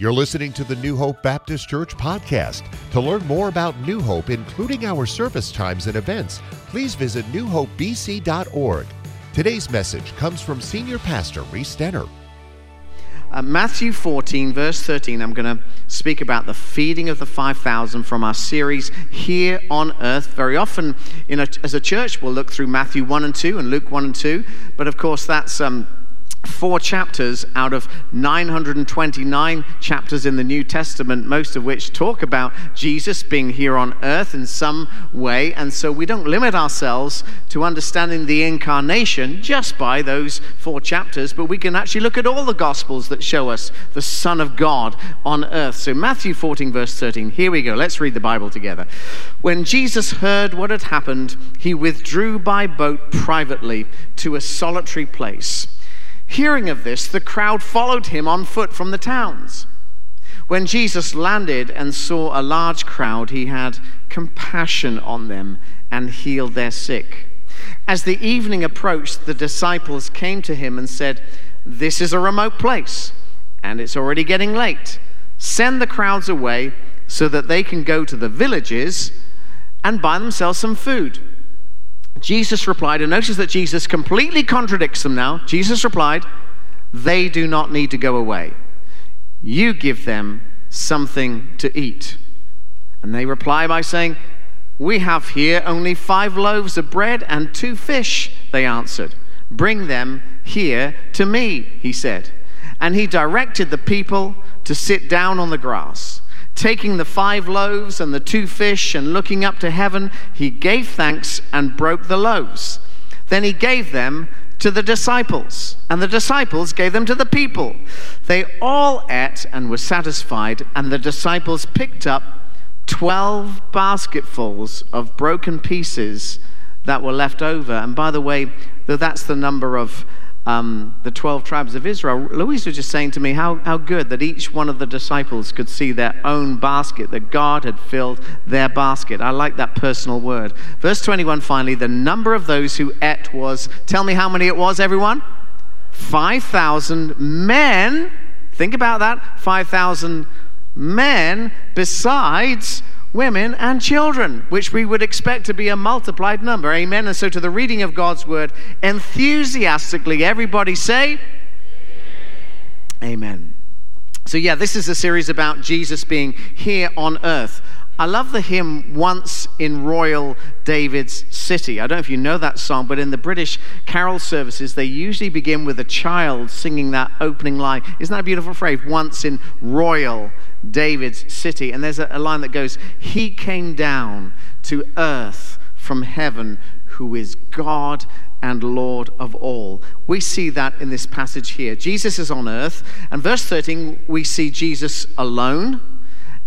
You're listening to the New Hope Baptist Church podcast. To learn more about New Hope, including our service times and events, please visit newhopebc.org. Today's message comes from Senior Pastor Reese Denner. Uh, Matthew 14, verse 13, I'm going to speak about the feeding of the 5,000 from our series Here on Earth. Very often, in a, as a church, we'll look through Matthew 1 and 2 and Luke 1 and 2, but of course, that's. Um, four chapters out of 929 chapters in the New Testament, most of which talk about Jesus being here on earth in some way. And so we don't limit ourselves to understanding the incarnation just by those four chapters, but we can actually look at all the Gospels that show us the Son of God on earth. So, Matthew 14, verse 13, here we go. Let's read the Bible together. When Jesus heard what had happened, he withdrew by boat privately to a solitary place. Hearing of this, the crowd followed him on foot from the towns. When Jesus landed and saw a large crowd, he had compassion on them and healed their sick. As the evening approached, the disciples came to him and said, This is a remote place, and it's already getting late. Send the crowds away so that they can go to the villages and buy themselves some food. Jesus replied, and notice that Jesus completely contradicts them now. Jesus replied, They do not need to go away. You give them something to eat. And they reply by saying, We have here only five loaves of bread and two fish, they answered. Bring them here to me, he said. And he directed the people to sit down on the grass. Taking the five loaves and the two fish and looking up to heaven, he gave thanks and broke the loaves. Then he gave them to the disciples, and the disciples gave them to the people. They all ate and were satisfied, and the disciples picked up 12 basketfuls of broken pieces that were left over. And by the way, though that's the number of um, the 12 tribes of Israel, Louise was just saying to me how, how good that each one of the disciples could see their own basket, that God had filled their basket. I like that personal word. Verse 21 finally, the number of those who ate was, tell me how many it was, everyone? 5,000 men. Think about that 5,000 men besides women, and children, which we would expect to be a multiplied number. Amen. And so, to the reading of God's word, enthusiastically, everybody say, Amen. Amen. So, yeah, this is a series about Jesus being here on earth. I love the hymn Once in Royal David's City. I don't know if you know that song, but in the British carol services, they usually begin with a child singing that opening line. Isn't that a beautiful phrase? Once in Royal David's City. And there's a, a line that goes, He came down to earth from heaven, who is God and Lord of all. We see that in this passage here. Jesus is on earth, and verse 13, we see Jesus alone,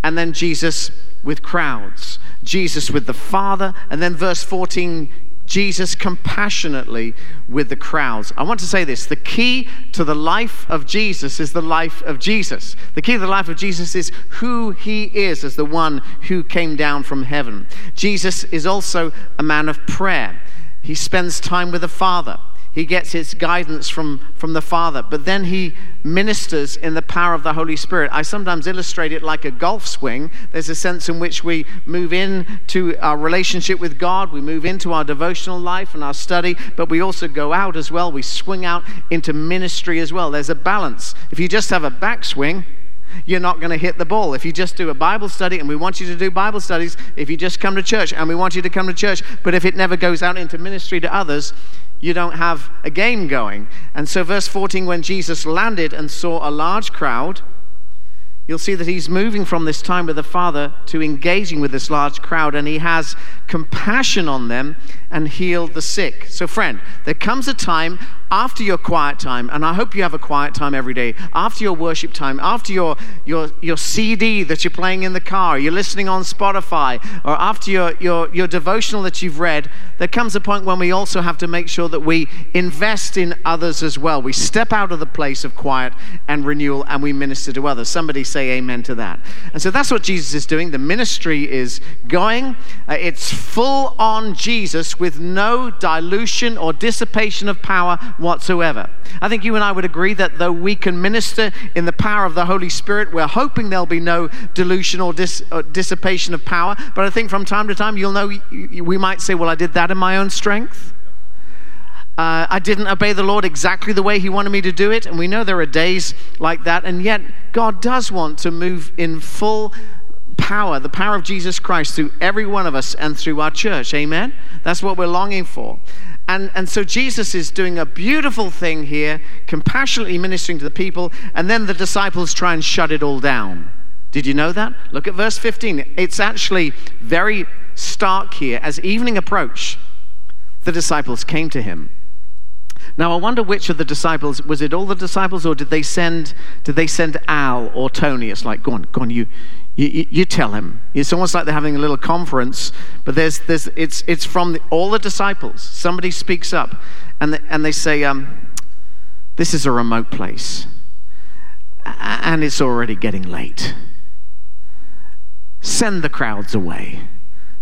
and then Jesus with crowds, Jesus with the Father, and then verse 14, Jesus compassionately with the crowds. I want to say this the key to the life of Jesus is the life of Jesus. The key to the life of Jesus is who he is as the one who came down from heaven. Jesus is also a man of prayer, he spends time with the Father he gets his guidance from, from the Father, but then he ministers in the power of the Holy Spirit. I sometimes illustrate it like a golf swing. There's a sense in which we move into our relationship with God, we move into our devotional life and our study, but we also go out as well. We swing out into ministry as well. There's a balance. If you just have a backswing, you're not going to hit the ball. If you just do a Bible study and we want you to do Bible studies, if you just come to church and we want you to come to church, but if it never goes out into ministry to others, you don't have a game going. And so, verse 14, when Jesus landed and saw a large crowd, you'll see that he's moving from this time with the Father to engaging with this large crowd, and he has compassion on them and healed the sick. So, friend, there comes a time after your quiet time, and I hope you have a quiet time every day, after your worship time, after your, your, your CD that you're playing in the car, you're listening on Spotify, or after your, your, your devotional that you've read, there comes a point when we also have to make sure that we invest in others as well. We step out of the place of quiet and renewal and we minister to others. Somebody say amen to that. And so that's what Jesus is doing. The ministry is going, uh, it's full on Jesus with no dilution or dissipation of power whatsoever. I think you and I would agree that though we can minister in the power of the Holy Spirit, we're hoping there'll be no dilution or, dis, or dissipation of power. But I think from time to time, you'll know we might say, Well, I did that in my own strength. Uh, I didn't obey the Lord exactly the way He wanted me to do it. And we know there are days like that. And yet, God does want to move in full power, the power of Jesus Christ through every one of us and through our church. Amen? That's what we're longing for. And, and so Jesus is doing a beautiful thing here, compassionately ministering to the people, and then the disciples try and shut it all down. Did you know that? Look at verse 15. It's actually very stark here. As evening approached, the disciples came to him now I wonder which of the disciples was it all the disciples or did they send did they send Al or Tony? It's like go on, go on, you you, you tell him. It's almost like they're having a little conference, but there's there's it's it's from the, all the disciples. Somebody speaks up and the, and they say um, this is a remote place and it's already getting late. Send the crowds away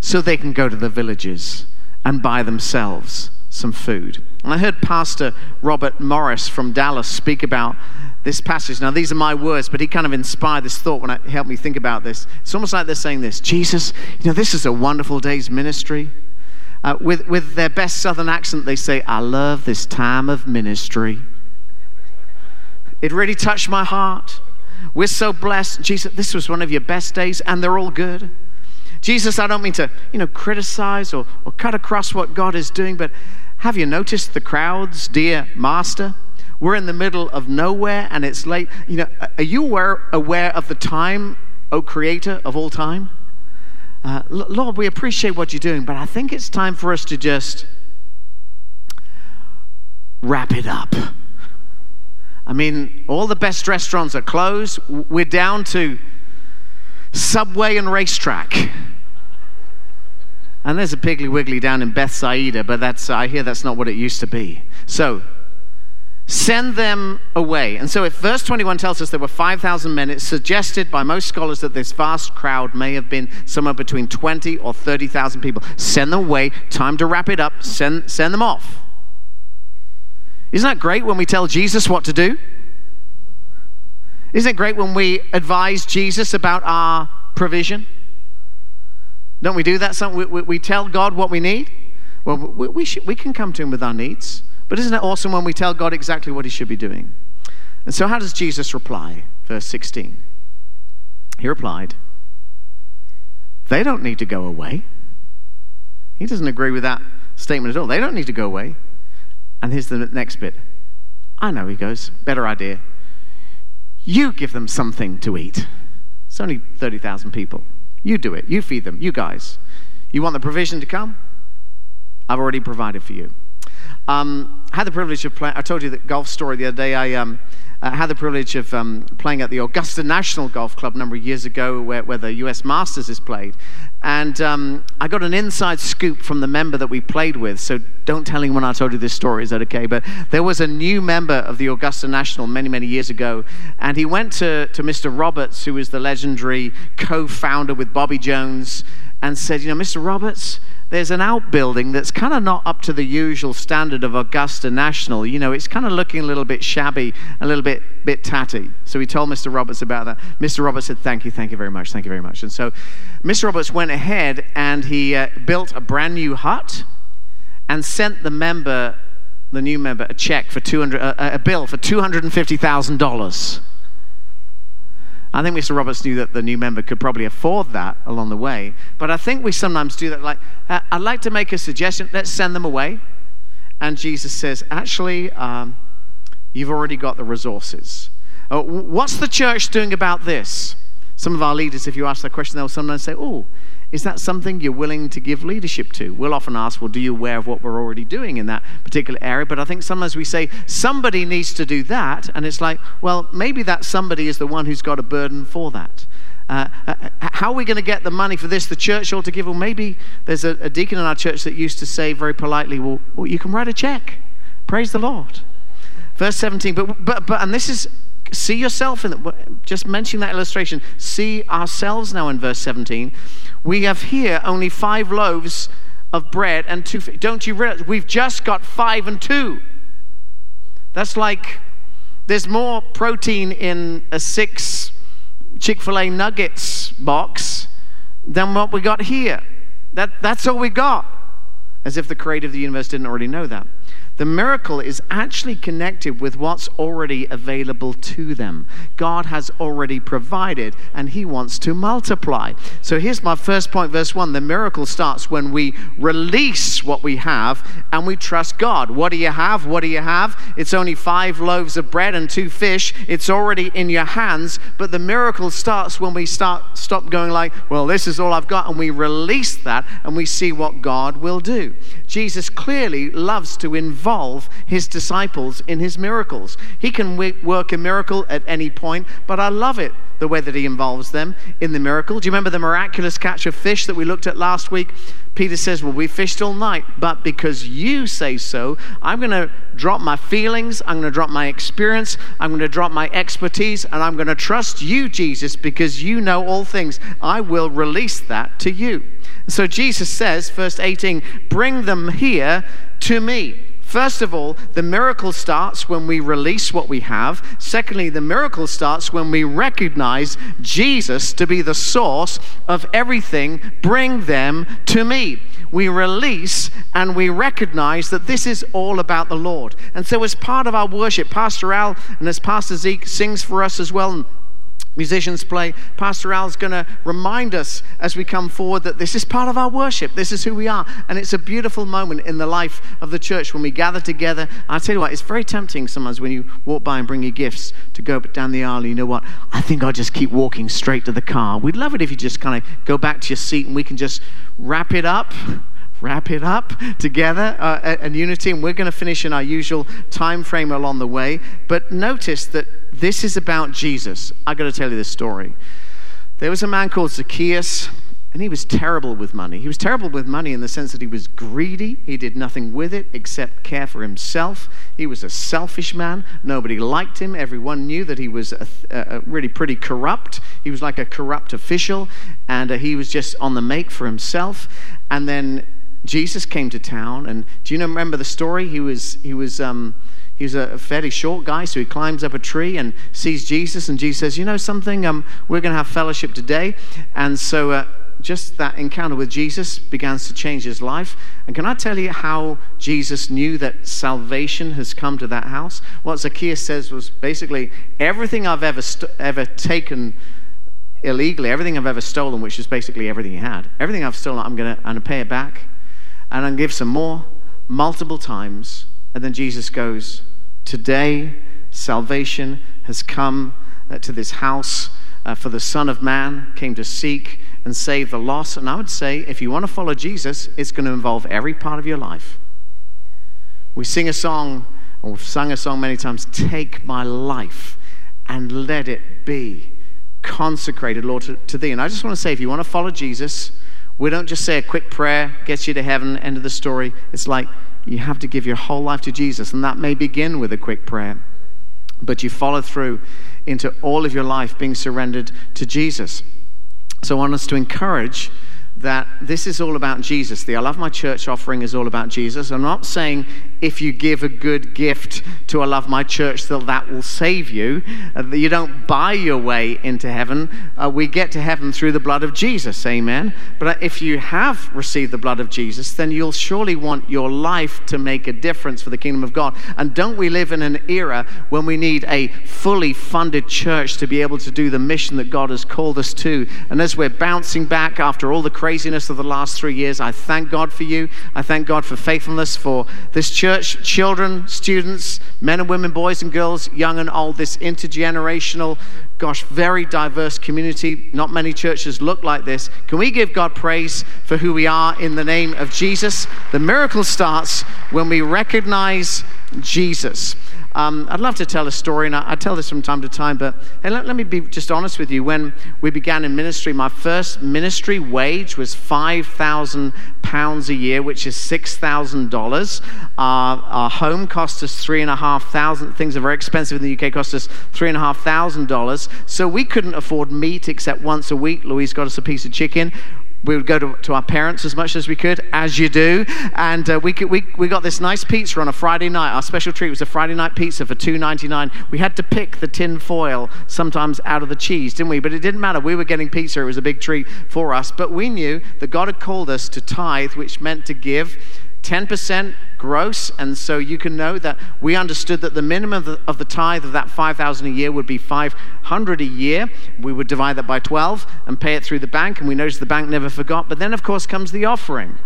so they can go to the villages and buy themselves some food. And I heard Pastor Robert Morris from Dallas speak about this passage. Now, these are my words, but he kind of inspired this thought when he helped me think about this. It's almost like they're saying this Jesus, you know, this is a wonderful day's ministry. Uh, with, with their best southern accent, they say, I love this time of ministry. It really touched my heart. We're so blessed. Jesus, this was one of your best days, and they're all good. Jesus, I don't mean to, you know, criticize or, or cut across what God is doing, but have you noticed the crowds, dear master? We're in the middle of nowhere and it's late. You know, are you aware, aware of the time, O creator of all time? Uh, Lord, we appreciate what you're doing, but I think it's time for us to just wrap it up. I mean, all the best restaurants are closed. We're down to Subway and RaceTrac. And there's a Piggly Wiggly down in Bethsaida, but that's, I hear that's not what it used to be. So, send them away. And so, if verse 21 tells us there were 5,000 men, it's suggested by most scholars that this vast crowd may have been somewhere between 20 or 30,000 people. Send them away. Time to wrap it up. Send, send them off. Isn't that great when we tell Jesus what to do? Isn't it great when we advise Jesus about our provision? Don't we do that? We, we, we tell God what we need. Well, we, we, should, we can come to Him with our needs. But isn't it awesome when we tell God exactly what He should be doing? And so, how does Jesus reply? Verse 16. He replied, They don't need to go away. He doesn't agree with that statement at all. They don't need to go away. And here's the next bit. I know, he goes, better idea. You give them something to eat. It's only 30,000 people. You do it. You feed them. You guys. You want the provision to come? I've already provided for you. Um, I had the privilege of playing. I told you that golf story the other day. I um, uh, had the privilege of um, playing at the Augusta National Golf Club a number of years ago, where, where the U.S. Masters is played. And um, I got an inside scoop from the member that we played with. So don't tell anyone I told you this story. Is that okay? But there was a new member of the Augusta National many, many years ago, and he went to, to Mr. Roberts, who was the legendary co-founder with Bobby Jones, and said, "You know, Mr. Roberts." There's an outbuilding that's kind of not up to the usual standard of Augusta National. You know, it's kind of looking a little bit shabby, a little bit bit tatty. So we told Mr. Roberts about that. Mr. Roberts said, "Thank you, thank you very much, thank you very much." And so Mr. Roberts went ahead and he uh, built a brand new hut and sent the member, the new member, a check for 200, uh, a bill for two hundred and fifty thousand dollars. I think Mr. Roberts knew that the new member could probably afford that along the way. But I think we sometimes do that. Like, uh, I'd like to make a suggestion. Let's send them away. And Jesus says, actually, um, you've already got the resources. Uh, what's the church doing about this? Some of our leaders, if you ask that question, they'll sometimes say, oh, is that something you're willing to give leadership to? We'll often ask, well, do you aware of what we're already doing in that particular area? But I think sometimes we say, somebody needs to do that. And it's like, well, maybe that somebody is the one who's got a burden for that. Uh, uh how are we going to get the money for this? The church ought to give. Well, maybe there's a, a deacon in our church that used to say very politely, well, well, you can write a check. Praise the Lord. Verse 17. But, but, but, and this is see yourself in the, just mentioning that illustration see ourselves now in verse 17 we have here only five loaves of bread and two. Don't you realize we've just got five and two? That's like there's more protein in a six Chick fil A nuggets box than what we got here. That, that's all we got. As if the creator of the universe didn't already know that. The miracle is actually connected with what's already available to them. God has already provided and He wants to multiply. So here's my first point, verse 1. The miracle starts when we release what we have and we trust God. What do you have? What do you have? It's only five loaves of bread and two fish. It's already in your hands. But the miracle starts when we start stop going like, well, this is all I've got, and we release that and we see what God will do. Jesus clearly loves to involve involve his disciples in his miracles. He can work a miracle at any point, but I love it the way that he involves them in the miracle. Do you remember the miraculous catch of fish that we looked at last week? Peter says, Well, we fished all night, but because you say so, I'm going to drop my feelings, I'm going to drop my experience, I'm going to drop my expertise, and I'm going to trust you, Jesus, because you know all things. I will release that to you. So Jesus says, verse 18, Bring them here to me. First of all, the miracle starts when we release what we have. Secondly, the miracle starts when we recognize Jesus to be the source of everything. Bring them to me. We release and we recognize that this is all about the Lord. And so, as part of our worship, Pastor Al and as Pastor Zeke sings for us as well musicians play, Pastor Al's going to remind us as we come forward that this is part of our worship. This is who we are. And it's a beautiful moment in the life of the church when we gather together. I tell you what, it's very tempting sometimes when you walk by and bring your gifts to go down the aisle. You know what? I think I'll just keep walking straight to the car. We'd love it if you just kind of go back to your seat and we can just wrap it up wrap it up together uh, and unity and we're going to finish in our usual time frame along the way but notice that this is about Jesus. I got to tell you this story. There was a man called Zacchaeus, and he was terrible with money. He was terrible with money in the sense that he was greedy. He did nothing with it except care for himself. He was a selfish man. Nobody liked him. Everyone knew that he was a, a really pretty corrupt. He was like a corrupt official, and uh, he was just on the make for himself. And then Jesus came to town, and do you remember the story? He was, he was, um, He's a fairly short guy, so he climbs up a tree and sees Jesus, and Jesus says, You know something? Um, we're going to have fellowship today. And so uh, just that encounter with Jesus begins to change his life. And can I tell you how Jesus knew that salvation has come to that house? What Zacchaeus says was basically everything I've ever, st- ever taken illegally, everything I've ever stolen, which is basically everything he had, everything I've stolen, I'm going to pay it back. And going give some more, multiple times. And then Jesus goes, Today, salvation has come uh, to this house, uh, for the Son of Man came to seek and save the lost. And I would say, if you want to follow Jesus, it's going to involve every part of your life. We sing a song, and we've sung a song many times Take my life and let it be consecrated, Lord, to, to thee. And I just want to say, if you want to follow Jesus, we don't just say a quick prayer, gets you to heaven, end of the story. It's like, you have to give your whole life to Jesus. And that may begin with a quick prayer, but you follow through into all of your life being surrendered to Jesus. So I want us to encourage this is all about Jesus. The I Love My Church offering is all about Jesus. I'm not saying if you give a good gift to I Love My Church that that will save you. Uh, you don't buy your way into heaven. Uh, we get to heaven through the blood of Jesus. Amen. But uh, if you have received the blood of Jesus, then you'll surely want your life to make a difference for the kingdom of God. And don't we live in an era when we need a fully funded church to be able to do the mission that God has called us to? And as we're bouncing back after all the craziness of the last three years. I thank God for you. I thank God for faithfulness for this church, children, students, men and women, boys and girls, young and old, this intergenerational, gosh, very diverse community. Not many churches look like this. Can we give God praise for who we are in the name of Jesus? The miracle starts when we recognize Jesus. Um, I'd love to tell a story, and I, I, tell this from time to time, but hey, let, let, me be just honest with you. When we began in ministry, my first ministry wage was £5,000 a year, which is $6,000. Uh, our home cost us 3,500. Things are very expensive in the UK, cost us $3,500. So we couldn't afford meat except once a week. Louise got us a piece of chicken we would go to, to our parents as much as we could, as you do. And uh, we, could, we, we got this nice pizza on a Friday night. Our special treat was a Friday night pizza for $2.99. We had to pick the tin foil sometimes out of the cheese, didn't we? But it didn't matter. We were getting pizza. It was a big treat for us. But we knew that God had called us to tithe, which meant to give 10% gross. And so you can know that we understood that the minimum of the, of the tithe of that 5,000 a year would be 500 a year. We would divide that by 12 and pay it through the bank. And we noticed the bank never forgot. But then, of course, comes the offering.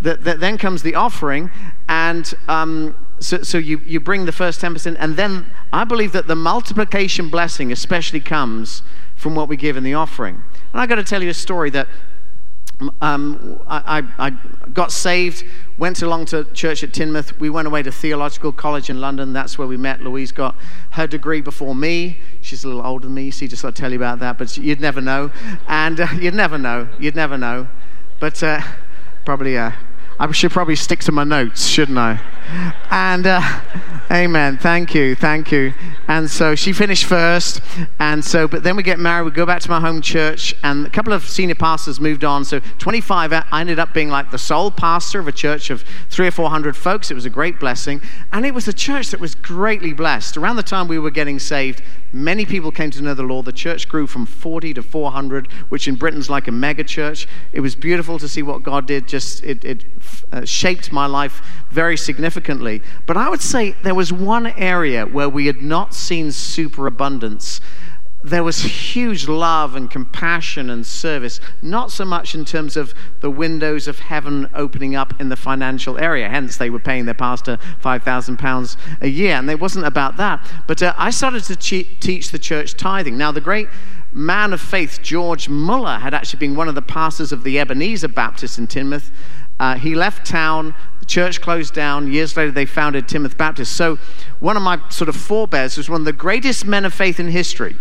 That, then comes the offering. And um, so, so you, you bring the first 10%. And then I believe that the multiplication blessing especially comes from what we give in the offering. And I've got to tell you a story that um, I, I, got saved, went along to church at Teignmouth. We went away to theological college in London. That's where we met. Louise got her degree before me. She's a little older than me, so just I'll tell you about that. But you'd never know, and uh, you'd never know. You'd never know. But uh, probably, uh, I should probably stick to my notes, shouldn't I? And uh, amen. Thank you. Thank you. And so she finished first. And so, but then we get married. We go back to my home church. And a couple of senior pastors moved on. So 25, I ended up being like the sole pastor of a church of three or 400 folks. It was a great blessing. And it was a church that was greatly blessed. Around the time we were getting saved, many people came to know the Lord. The church grew from 40 to 400, which in Britain's like a mega church. It was beautiful to see what God did. Just, it, it uh, shaped my life very significantly. But I would say there was one area where we had not seen superabundance. There was huge love and compassion and service, not so much in terms of the windows of heaven opening up in the financial area. Hence, they were paying their pastor £5,000 a year. And it wasn't about that. But uh, I started to teach the church tithing. Now, the great man of faith, George Muller, had actually been one of the pastors of the Ebenezer Baptist in Teignmouth. Uh, he left town, church closed down. Years later, they founded Teignmouth Baptist. So, one of my sort of forebears was one of the greatest men of faith in history.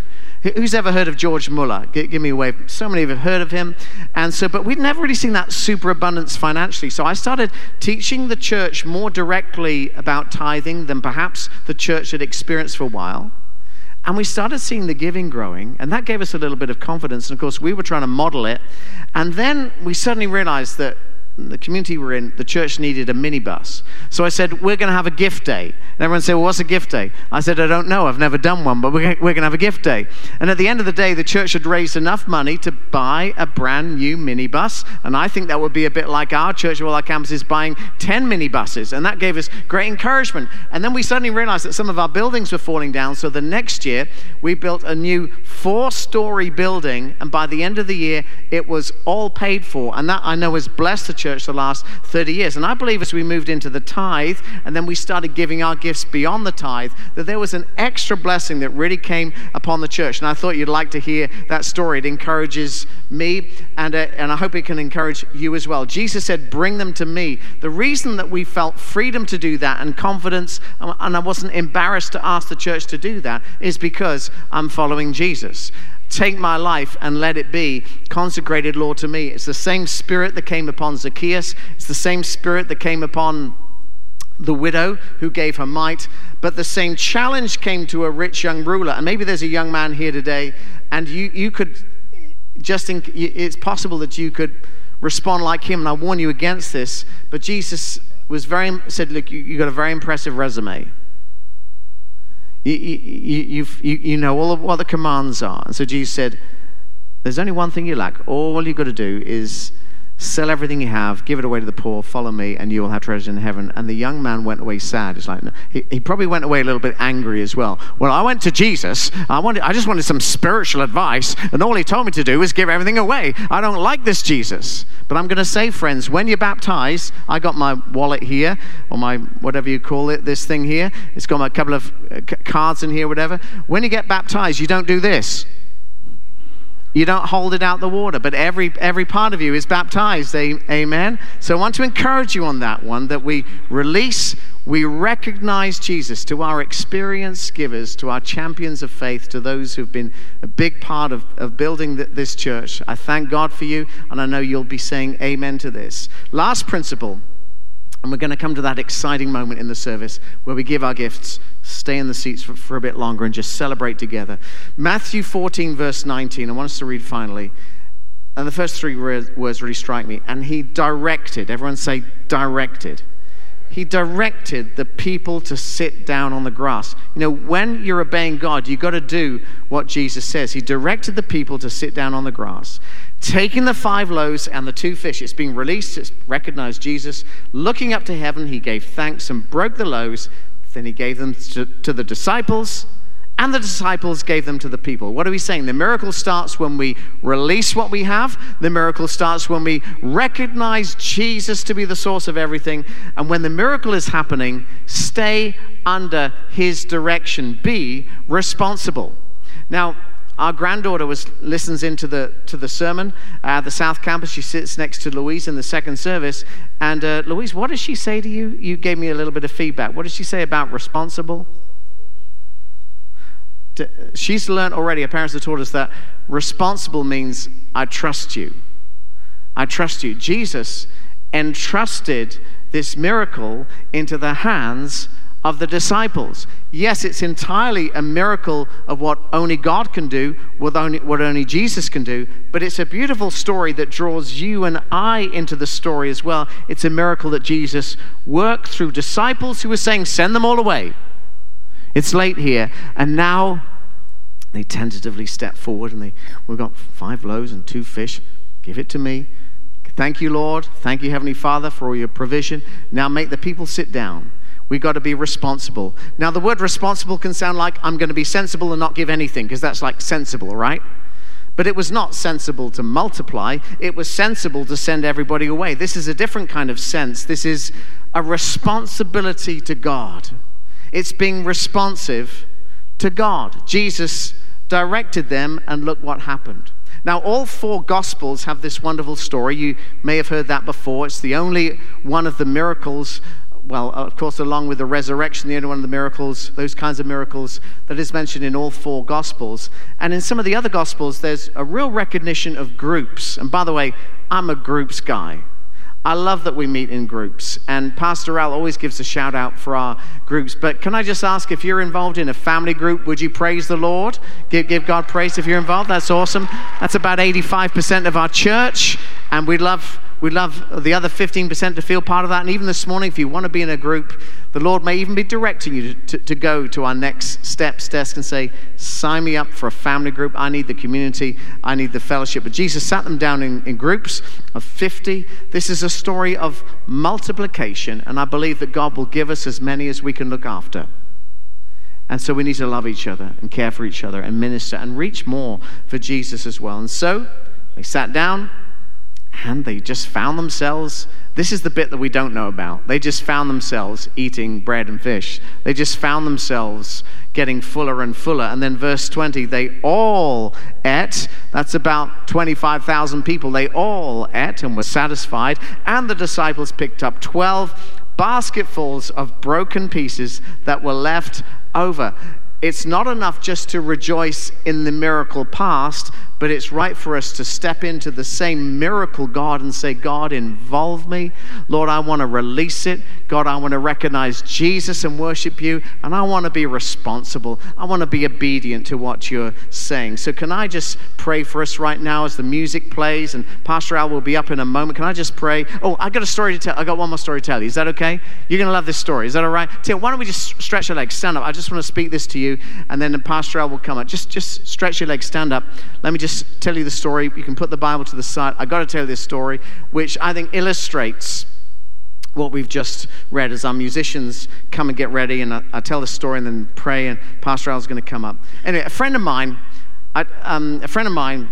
Who's ever heard of George Muller? Give, give me a wave. So many of you have heard of him. And so, but we'd never really seen that superabundance financially. So I started teaching the church more directly about tithing than perhaps the church had experienced for a while. And we started seeing the giving growing, and that gave us a little bit of confidence. And of course, we were trying to model it. And then we suddenly realized that the community we're in, the church needed a minibus. So I said, We're going to have a gift day. And everyone said, Well, what's a gift day? I said, I don't know. I've never done one, but we're, going to have a gift day. And at the end of the day, the church had raised enough money to buy a brand new minibus. And I think that would be a bit like our church, well, our campus is buying 10 minibuses. And that gave us great encouragement. And then we suddenly realized that some of our buildings were falling down. So the next year, we built a new four story building. And by the end of the year, it was all paid for. And that I know has blessed the church church the last 30 years. And I believe as we moved into the tithe and then we started giving our gifts beyond the tithe, that there was an extra blessing that really came upon the church. And I thought you'd like to hear that story. It encourages me, and, uh, and I hope it can encourage you as well. Jesus said, Bring them to me. The reason that we felt freedom to do that and confidence, and I wasn't embarrassed to ask the church to do that, is because I'm following Jesus. Take my life and let it be consecrated, Lord, to me. It's the same spirit that came upon Zacchaeus, it's the same spirit that came upon the widow who gave her mite, but the same challenge came to a rich young ruler. And maybe there's a young man here today, and you, you could just, in, it's possible that you could respond like him, and I warn you against this, but Jesus was very, said, Look, you, you got a very impressive resume. You, you, you, you know all of what the commands are. And so Jesus said, There's only one thing you lack. All you've got to do is Sell everything you have, give it away to the poor, follow me, and you will have treasure in heaven. And the young man went away sad. It's like, he, he probably went away a little bit angry as well. Well, I went to Jesus. I, wanted, I just wanted some spiritual advice, and all he told me to do was give everything away. I don't like this Jesus. But I'm going to say, friends, when you're baptized, I got my wallet here, or my whatever you call it, this thing here. It's got a couple of uh, cards in here, whatever. When you get baptized, you don't do this. You don't hold it out the water, but every, every part of you is baptized. Amen. So I want to encourage you on that one that we release, we recognize Jesus to our experienced givers, to our champions of faith, to those who've been a big part of, of building this church. I thank God for you, and I know you'll be saying amen to this. Last principle and we're going to come to that exciting moment in the service where we give our gifts, stay in the seats for, for, a bit longer, and just celebrate together. Matthew 14, verse 19. I want us to read finally. And the first three words really strike me. And he directed, everyone say directed. He directed the people to sit down on the grass. You know, when you're obeying God, you've got to do what Jesus says. He directed the people to sit down on the grass. Taking the five loaves and the two fish, it's being released, it's recognized Jesus. Looking up to heaven, he gave thanks and broke the loaves. Then he gave them to, to the disciples and the disciples gave them to the people. What are we saying? The miracle starts when we release what we have. The miracle starts when we recognize Jesus to be the source of everything. And when the miracle is happening, stay under his direction. Be responsible. Now, our granddaughter was listens into the to the sermon at the South Campus. She sits next to Louise in the second service. And uh, Louise, what does she say to you? You gave me a little bit of feedback. What does she say about responsible? she's learned already, her parents have taught us that responsible means I trust you. I trust you. Jesus entrusted this miracle into the hands of the disciples. Yes, it's entirely a miracle of what only God can do, what only, what only Jesus can do, but it's a beautiful story that draws you and I into the story as well. It's a miracle that Jesus worked through disciples who were saying, Send them all away. It's late here. And now they tentatively step forward and they, we've got five loaves and two fish. Give it to me. Thank you, Lord. Thank you, Heavenly Father, for all your provision. Now make the people sit down. We've got to be responsible. Now, the word responsible can sound like I'm going to be sensible and not give anything, because that's like sensible, right? But it was not sensible to multiply, it was sensible to send everybody away. This is a different kind of sense. This is a responsibility to God. It's being responsive to God. Jesus directed them, and look what happened. Now, all four Gospels have this wonderful story. You may have heard that before. It's the only one of the miracles, well, of course, along with the resurrection, the only one of the miracles, those kinds of miracles that is mentioned in all four Gospels. And in some of the other Gospels, there's a real recognition of groups. And by the way, I'm a groups guy. I love that we meet in groups, and Pastor Al always gives a shout out for our groups. But can I just ask if you're involved in a family group, would you praise the Lord? Give, give God praise if you're involved. That's awesome. That's about 85% of our church, and we'd love We'd love the other 15% to feel part of that. And even this morning, if you want to be in a group, the Lord may even be directing you to, to, to, go to our next steps desk and say, Sign me up for a family group. I need the community, I need the fellowship. But Jesus sat them down in, in groups of 50. This is a story of multiplication, and I believe that God will give us as many as we can look after. And so we need to love each other and care for each other and minister and reach more for Jesus as well. And so they sat down, and they just found themselves. This is the bit that we don't know about. They just found themselves eating bread and fish. They just found themselves getting fuller and fuller. And then, verse 20, they all ate. That's about 25,000 people. They all ate and were satisfied. And the disciples picked up 12 basketfuls of broken pieces that were left over. It's not enough just to rejoice in the miracle past, but it's right for us to step into the same miracle God and say, God, involve me. Lord, I want to release it. God, I want to recognize Jesus and worship you. And I want to be responsible. I want to be obedient to what you're saying. So, can I just pray for us right now as the music plays? And Pastor Al will be up in a moment. Can I just pray? Oh, I got a story to tell. I got one more story to tell you. Is that okay? You're going to love this story. Is that all right? Tim, why don't we just stretch your legs? Stand up. I just want to speak this to you. And then Pastor Al will come up. Just, just stretch your legs. Stand up. Let me just just tell you the story. You can put the Bible to the side. I've got to tell you this story, which I think illustrates what we've just read as our musicians come and get ready. And I, I tell the story and then pray, and Pastor Al's going to come up. Anyway, a friend of mine, I, um, a friend of mine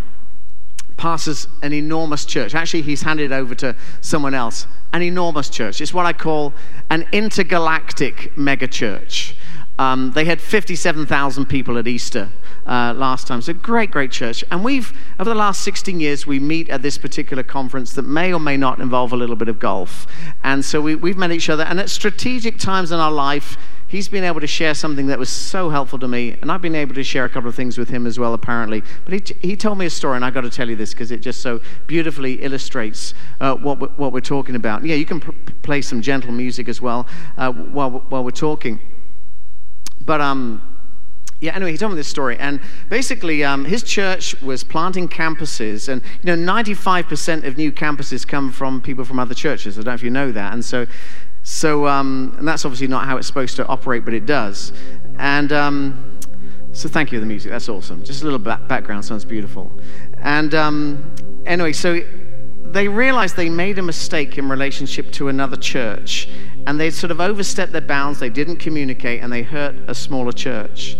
passes an enormous church. Actually, he's handed over to someone else. An enormous church. It's what I call an intergalactic megachurch. Um, they had 57,000 people at Easter uh, last time. So great, great church. And we've, over the last 16 years, we meet at this particular conference that may or may not involve a little bit of golf. And so we, we've met each other. And at strategic times in our life, he's been able to share something that was so helpful to me. And I've been able to share a couple of things with him as well, apparently. But he, he told me a story, and I've got to tell you this because it just so beautifully illustrates uh, what, we're, what we're talking about. Yeah, you can pr- play some gentle music as well uh, while, while we're talking. But um, yeah, anyway, he told me this story. And basically, um, his church was planting campuses. And, you know, 95% of new campuses come from people from other churches. I don't know if you know that. And so, so um, and that's obviously not how it's supposed to operate, but it does. And um, so thank you for the music. That's awesome. Just a little background sounds beautiful. And um, anyway, so they realized they made a mistake in relationship to another church. And they sort of overstepped their bounds. They didn't communicate and they hurt a smaller church.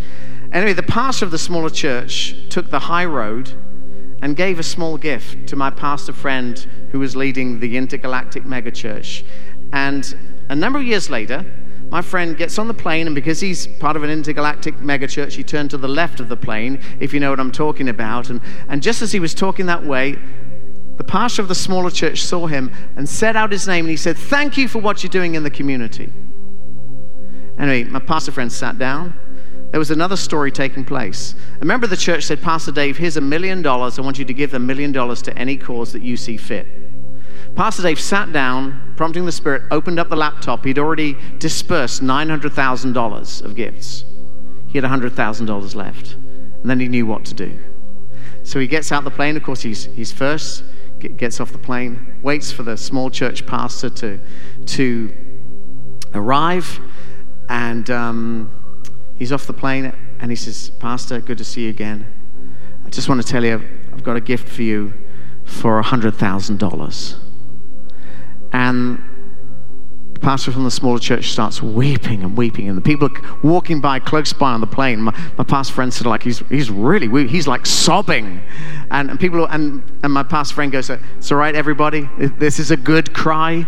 Anyway, the pastor of the smaller church took the high road and gave a small gift to my pastor friend who was leading the intergalactic megachurch. And a number of years later, my friend gets on the plane, and because he's part of an intergalactic megachurch, he turned to the left of the plane, if you know what I'm talking about. And, and just as he was talking that way, the pastor of the smaller church saw him and said out his name, and he said, Thank you for what you're doing in the community. Anyway, my pastor friend sat down there was another story taking place. A member of the church said, Pastor Dave, here's a million dollars. I want you to give a million dollars to any cause that you see fit. Pastor Dave sat down, prompting the Spirit, opened up the laptop. He'd already dispersed $900,000 of gifts. He had $100,000 left. And then he knew what to do. So he gets out the plane. Of course, he's, he's first, gets off the plane, waits for the small church pastor to, to arrive. And. Um, He's off the plane and he says, Pastor, good to see you again. I just want to tell you, I've got a gift for you for $100,000. And pastor from the smaller church starts weeping and weeping, and the people are walking by close by on the plane. My, my pastor friend said, like, he's, he's really, weeping. he's like sobbing. And, and people, and, and my pastor friend goes, it's all right, everybody. This is a good cry.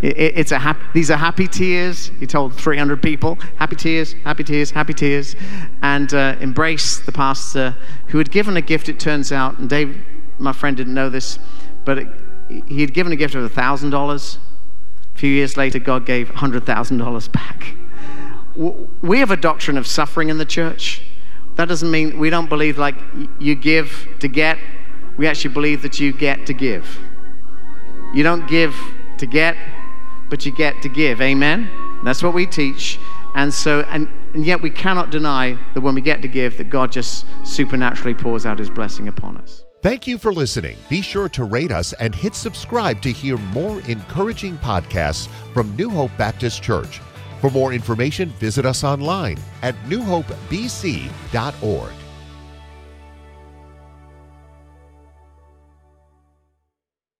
It's a happy, these are happy tears. He told 300 people, happy tears, happy tears, happy tears, and uh, embrace the pastor who had given a gift, it turns out, and Dave, my friend, didn't know this, but it, he had given a gift of $1,000. A few years later, God gave $100,000 back. We have a doctrine of suffering in the church. That doesn't mean we don't believe like you give to get. We actually believe that you get to give. You don't give to get, but you get to give. Amen? That's what we teach. And so, and, and yet we cannot deny that when we get to give, that God just supernaturally pours out his blessing upon us. Thank you for listening. Be sure to rate us and hit subscribe to hear more encouraging podcasts from New Hope Baptist Church. For more information, visit us online at newhopebc.org.